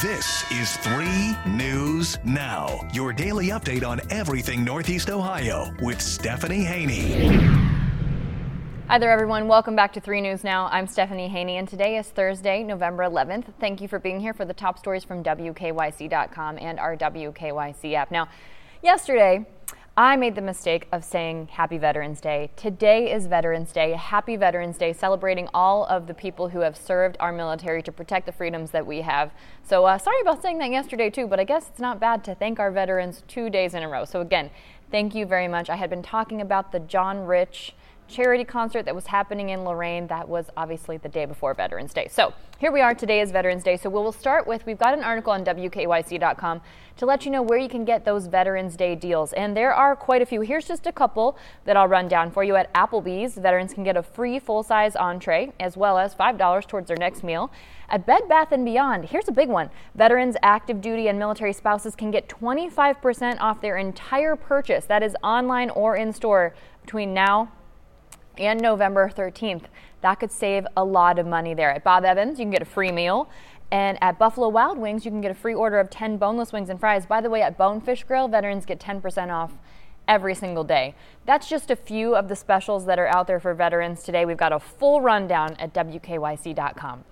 This is 3 News Now, your daily update on everything Northeast Ohio with Stephanie Haney. Hi there, everyone. Welcome back to 3 News Now. I'm Stephanie Haney, and today is Thursday, November 11th. Thank you for being here for the top stories from WKYC.com and our WKYC app. Now, yesterday, I made the mistake of saying Happy Veterans Day. Today is Veterans Day. Happy Veterans Day, celebrating all of the people who have served our military to protect the freedoms that we have. So, uh, sorry about saying that yesterday, too, but I guess it's not bad to thank our veterans two days in a row. So, again, thank you very much. I had been talking about the John Rich charity concert that was happening in Lorain. That was obviously the day before Veterans Day. So here we are. Today is Veterans Day. So we will start with we've got an article on WKYC.com to let you know where you can get those Veterans Day deals. And there are quite a few. Here's just a couple that I'll run down for you. At Applebee's, veterans can get a free full size entree as well as $5 towards their next meal. At Bed Bath & Beyond, here's a big one. Veterans, active duty, and military spouses can get 25% off their entire purchase. That is online or in store between now and November 13th. That could save a lot of money there. At Bob Evans, you can get a free meal. And at Buffalo Wild Wings, you can get a free order of 10 boneless wings and fries. By the way, at Bonefish Grill, veterans get 10% off every single day. That's just a few of the specials that are out there for veterans today. We've got a full rundown at WKYC.com.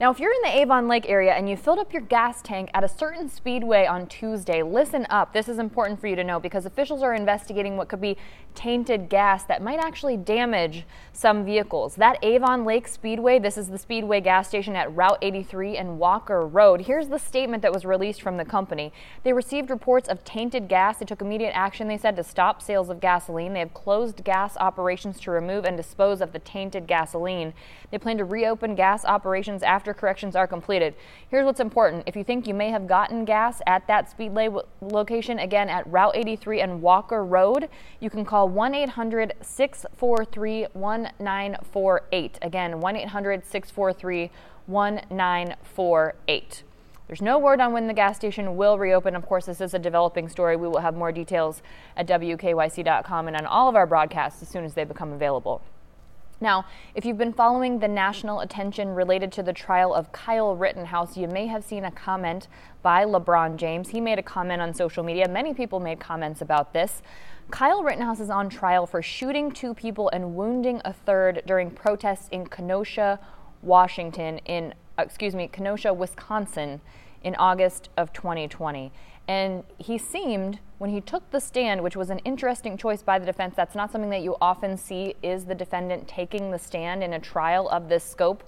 Now, if you're in the Avon Lake area and you filled up your gas tank at a certain speedway on Tuesday, listen up. This is important for you to know because officials are investigating what could be tainted gas that might actually damage some vehicles. That Avon Lake Speedway, this is the Speedway gas station at Route 83 and Walker Road. Here's the statement that was released from the company. They received reports of tainted gas. They took immediate action, they said, to stop sales of gasoline. They have closed gas operations to remove and dispose of the tainted gasoline. They plan to reopen gas operations after after corrections are completed. Here's what's important. If you think you may have gotten gas at that speedway location, again at Route 83 and Walker Road, you can call 1 800 643 1948. Again, 1 800 643 1948. There's no word on when the gas station will reopen. Of course, this is a developing story. We will have more details at WKYC.com and on all of our broadcasts as soon as they become available. Now, if you've been following the national attention related to the trial of Kyle Rittenhouse, you may have seen a comment by LeBron James. He made a comment on social media. Many people made comments about this. Kyle Rittenhouse is on trial for shooting two people and wounding a third during protests in Kenosha, Washington, in, uh, excuse me, Kenosha, Wisconsin in August of 2020. And he seemed, when he took the stand, which was an interesting choice by the defense, that's not something that you often see, is the defendant taking the stand in a trial of this scope.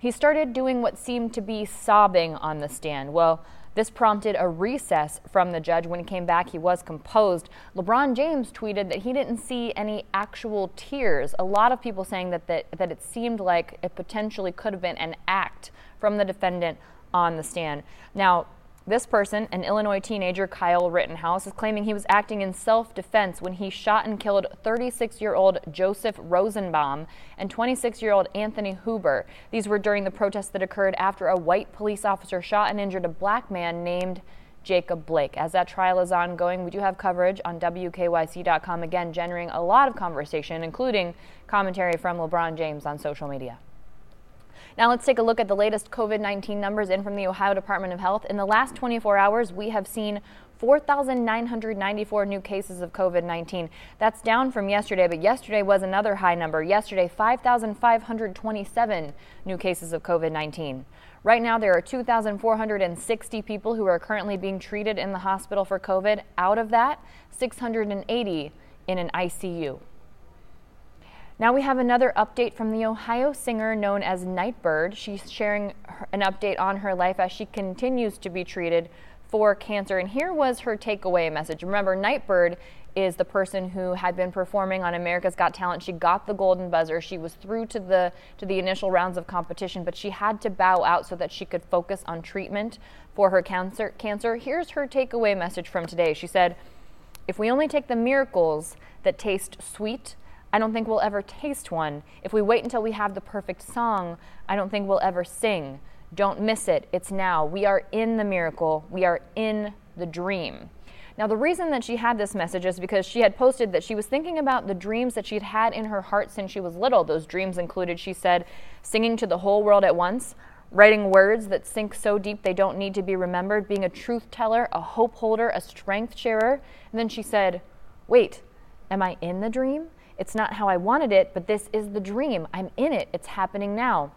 He started doing what seemed to be sobbing on the stand. Well, this prompted a recess from the judge. When he came back, he was composed. LeBron James tweeted that he didn't see any actual tears. A lot of people saying that, that, that it seemed like it potentially could have been an act from the defendant on the stand. Now, this person, an Illinois teenager, Kyle Rittenhouse, is claiming he was acting in self defense when he shot and killed 36 year old Joseph Rosenbaum and 26 year old Anthony Huber. These were during the protests that occurred after a white police officer shot and injured a black man named Jacob Blake. As that trial is ongoing, we do have coverage on WKYC.com, again, generating a lot of conversation, including commentary from LeBron James on social media. Now let's take a look at the latest COVID 19 numbers in from the Ohio Department of Health. In the last 24 hours, we have seen 4,994 new cases of COVID 19. That's down from yesterday, but yesterday was another high number. Yesterday, 5,527 new cases of COVID 19. Right now, there are 2,460 people who are currently being treated in the hospital for COVID. Out of that, 680 in an ICU. Now we have another update from the Ohio singer known as Nightbird. She's sharing an update on her life as she continues to be treated for cancer. And here was her takeaway message. Remember, Nightbird is the person who had been performing on America's Got Talent. She got the golden buzzer. She was through to the to the initial rounds of competition, but she had to bow out so that she could focus on treatment for her cancer. Cancer. Here's her takeaway message from today. She said, "If we only take the miracles that taste sweet, I don't think we'll ever taste one. If we wait until we have the perfect song, I don't think we'll ever sing. Don't miss it. It's now. We are in the miracle. We are in the dream. Now, the reason that she had this message is because she had posted that she was thinking about the dreams that she'd had in her heart since she was little. Those dreams included, she said, singing to the whole world at once, writing words that sink so deep they don't need to be remembered, being a truth teller, a hope holder, a strength sharer. And then she said, Wait, am I in the dream? It's not how I wanted it, but this is the dream. I'm in it. It's happening now.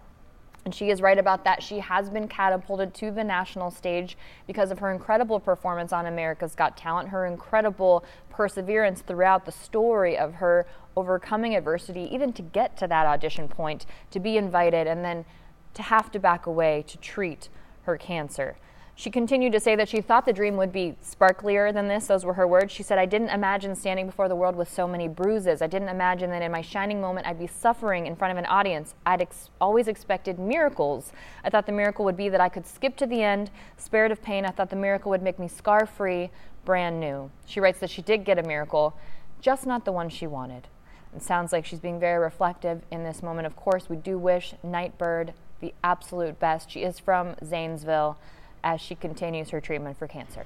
And she is right about that. She has been catapulted to the national stage because of her incredible performance on America's Got Talent, her incredible perseverance throughout the story of her overcoming adversity, even to get to that audition point, to be invited, and then to have to back away to treat her cancer. She continued to say that she thought the dream would be sparklier than this. Those were her words. She said, I didn't imagine standing before the world with so many bruises. I didn't imagine that in my shining moment I'd be suffering in front of an audience. I'd ex- always expected miracles. I thought the miracle would be that I could skip to the end, spared of pain. I thought the miracle would make me scar free, brand new. She writes that she did get a miracle, just not the one she wanted. It sounds like she's being very reflective in this moment. Of course, we do wish Nightbird the absolute best. She is from Zanesville as she continues her treatment for cancer.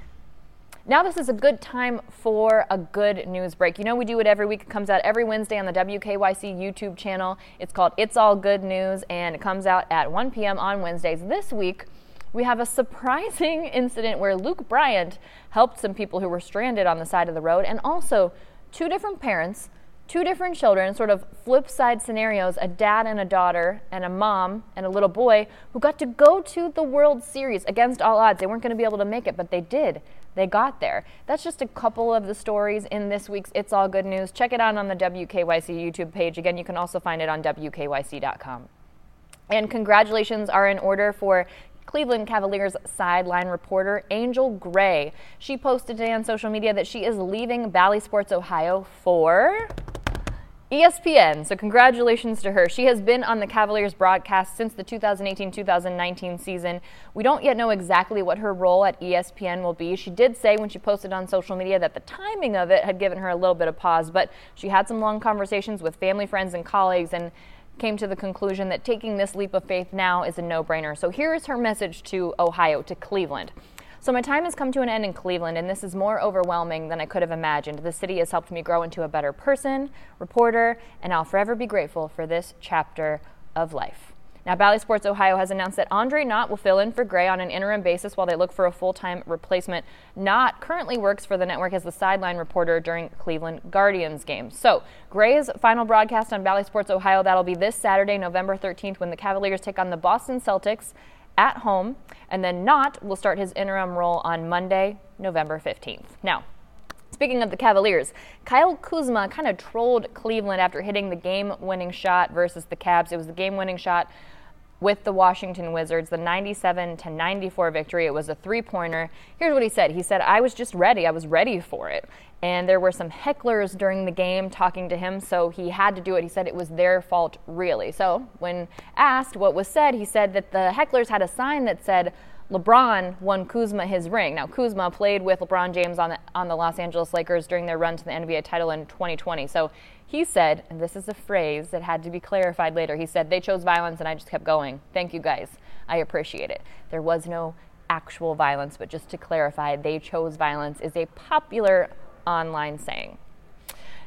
Now, this is a good time for a good news break. You know, we do it every week. It comes out every Wednesday on the WKYC YouTube channel. It's called It's All Good News, and it comes out at 1 p.m. on Wednesdays. This week, we have a surprising incident where Luke Bryan helped some people who were stranded on the side of the road, and also two different parents two different children, sort of flip side scenarios a dad and a daughter, and a mom and a little boy who got to go to the World Series against all odds. They weren't going to be able to make it, but they did. They got there. That's just a couple of the stories in this week's It's All Good News. Check it out on the WKYC YouTube page. Again, you can also find it on WKYC.com. And congratulations are in order for Cleveland Cavaliers sideline reporter Angel Gray. She posted today on social media that she is leaving Bally Sports Ohio for ESPN. So, congratulations to her. She has been on the Cavaliers broadcast since the 2018 2019 season. We don't yet know exactly what her role at ESPN will be. She did say when she posted on social media that the timing of it had given her a little bit of pause, but she had some long conversations with family, friends, and colleagues and came to the conclusion that taking this leap of faith now is a no brainer. So, here is her message to Ohio, to Cleveland. So my time has come to an end in Cleveland, and this is more overwhelming than I could have imagined. The city has helped me grow into a better person, reporter, and I'll forever be grateful for this chapter of life. Now, Bally Sports Ohio has announced that Andre Knott will fill in for Gray on an interim basis while they look for a full time replacement. Knott currently works for the network as the sideline reporter during Cleveland Guardians games. So, Gray's final broadcast on Bally Sports Ohio, that'll be this Saturday, November 13th, when the Cavaliers take on the Boston Celtics at home, and then Knott will start his interim role on Monday, November 15th. Now, Speaking of the Cavaliers, Kyle Kuzma kind of trolled Cleveland after hitting the game winning shot versus the Cavs. It was the game winning shot with the Washington Wizards, the 97 to 94 victory. It was a three pointer. Here's what he said He said, I was just ready. I was ready for it. And there were some hecklers during the game talking to him, so he had to do it. He said it was their fault, really. So, when asked what was said, he said that the hecklers had a sign that said, LeBron won Kuzma his ring. Now, Kuzma played with LeBron James on the, on the Los Angeles Lakers during their run to the NBA title in 2020. So he said, and this is a phrase that had to be clarified later, he said, they chose violence and I just kept going. Thank you guys. I appreciate it. There was no actual violence, but just to clarify, they chose violence is a popular online saying.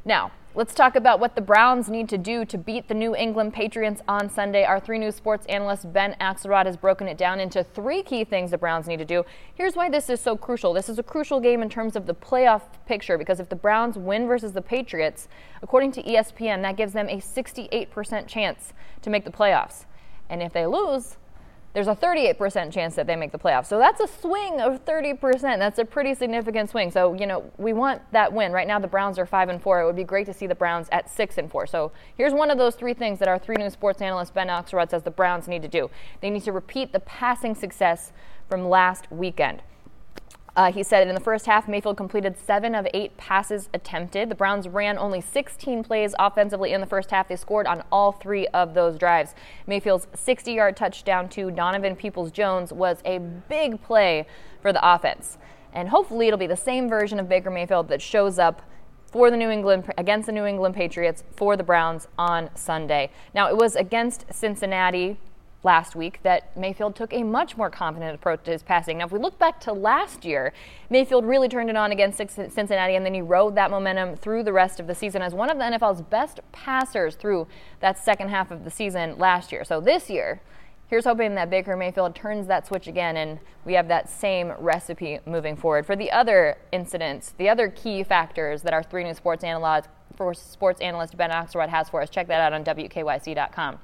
Now, let's talk about what the Browns need to do to beat the New England Patriots on Sunday. Our 3 News Sports analyst Ben Axelrod has broken it down into three key things the Browns need to do. Here's why this is so crucial. This is a crucial game in terms of the playoff picture because if the Browns win versus the Patriots, according to ESPN, that gives them a 68% chance to make the playoffs. And if they lose, there's a 38% chance that they make the playoffs. So that's a swing of 30%. That's a pretty significant swing. So, you know, we want that win. Right now the Browns are 5 and 4. It would be great to see the Browns at 6 and 4. So, here's one of those three things that our 3 new sports analyst Ben Axelrod says the Browns need to do. They need to repeat the passing success from last weekend. Uh, he said in the first half, Mayfield completed seven of eight passes attempted. The Browns ran only 16 plays offensively in the first half. They scored on all three of those drives. Mayfield's 60 yard touchdown to Donovan Peoples Jones was a big play for the offense. And hopefully, it'll be the same version of Baker Mayfield that shows up for the New England against the New England Patriots for the Browns on Sunday. Now, it was against Cincinnati last week that Mayfield took a much more confident approach to his passing. Now, if we look back to last year, Mayfield really turned it on against Cincinnati, and then he rode that momentum through the rest of the season as one of the NFL's best passers through that second half of the season last year. So this year, Here's hoping that Baker Mayfield turns that switch again and we have that same recipe moving forward. For the other incidents, the other key factors that our 3 News Sports analyst, sports analyst Ben Axelrod has for us, check that out on WKYC.com.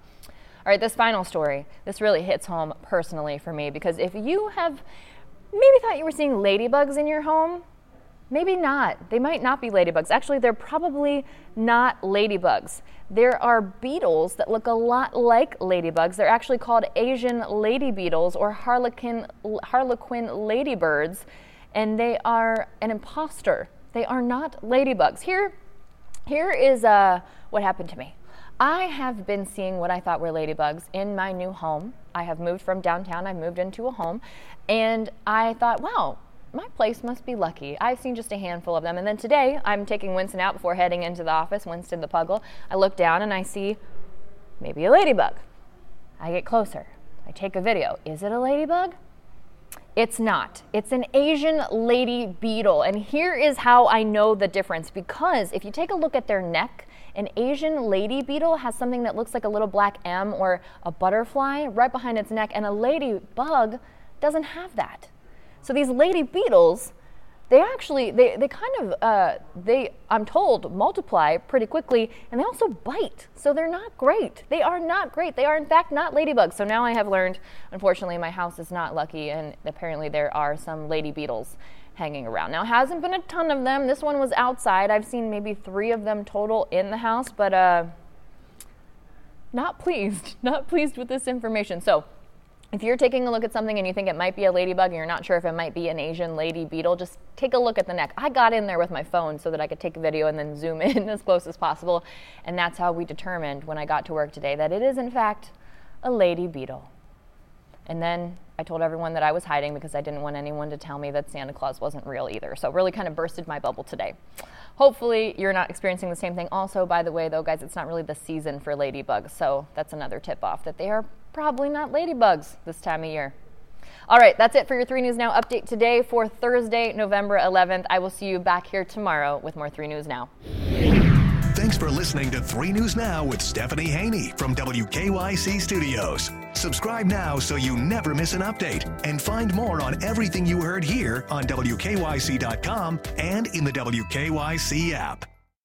All right, this final story, this really hits home personally for me because if you have maybe thought you were seeing ladybugs in your home, Maybe not. They might not be ladybugs. Actually, they're probably not ladybugs. There are beetles that look a lot like ladybugs. They're actually called Asian lady beetles or harlequin, harlequin ladybirds, and they are an imposter. They are not ladybugs. Here, here is uh, what happened to me. I have been seeing what I thought were ladybugs in my new home. I have moved from downtown, I've moved into a home, and I thought, wow, my place must be lucky. I've seen just a handful of them. And then today, I'm taking Winston out before heading into the office, Winston the puggle. I look down and I see maybe a ladybug. I get closer. I take a video. Is it a ladybug? It's not. It's an Asian lady beetle. And here is how I know the difference because if you take a look at their neck, an Asian lady beetle has something that looks like a little black M or a butterfly right behind its neck, and a ladybug doesn't have that. So these lady beetles, they actually they, they kind of uh, they I'm told multiply pretty quickly and they also bite. So they're not great. They are not great. They are in fact not ladybugs. So now I have learned unfortunately my house is not lucky and apparently there are some lady beetles hanging around. Now hasn't been a ton of them. This one was outside. I've seen maybe 3 of them total in the house, but uh not pleased. Not pleased with this information. So if you're taking a look at something and you think it might be a ladybug and you're not sure if it might be an Asian lady beetle, just take a look at the neck. I got in there with my phone so that I could take a video and then zoom in as close as possible. And that's how we determined when I got to work today that it is, in fact, a lady beetle. And then I told everyone that I was hiding because I didn't want anyone to tell me that Santa Claus wasn't real either. So really kind of bursted my bubble today. Hopefully, you're not experiencing the same thing. Also, by the way, though, guys, it's not really the season for ladybugs. So that's another tip off that they are probably not ladybugs this time of year. All right, that's it for your 3 News Now update today for Thursday, November 11th. I will see you back here tomorrow with more 3 News Now. Thanks for listening to 3 News Now with Stephanie Haney from WKYC Studios. Subscribe now so you never miss an update and find more on everything you heard here on WKYC.com and in the WKYC app.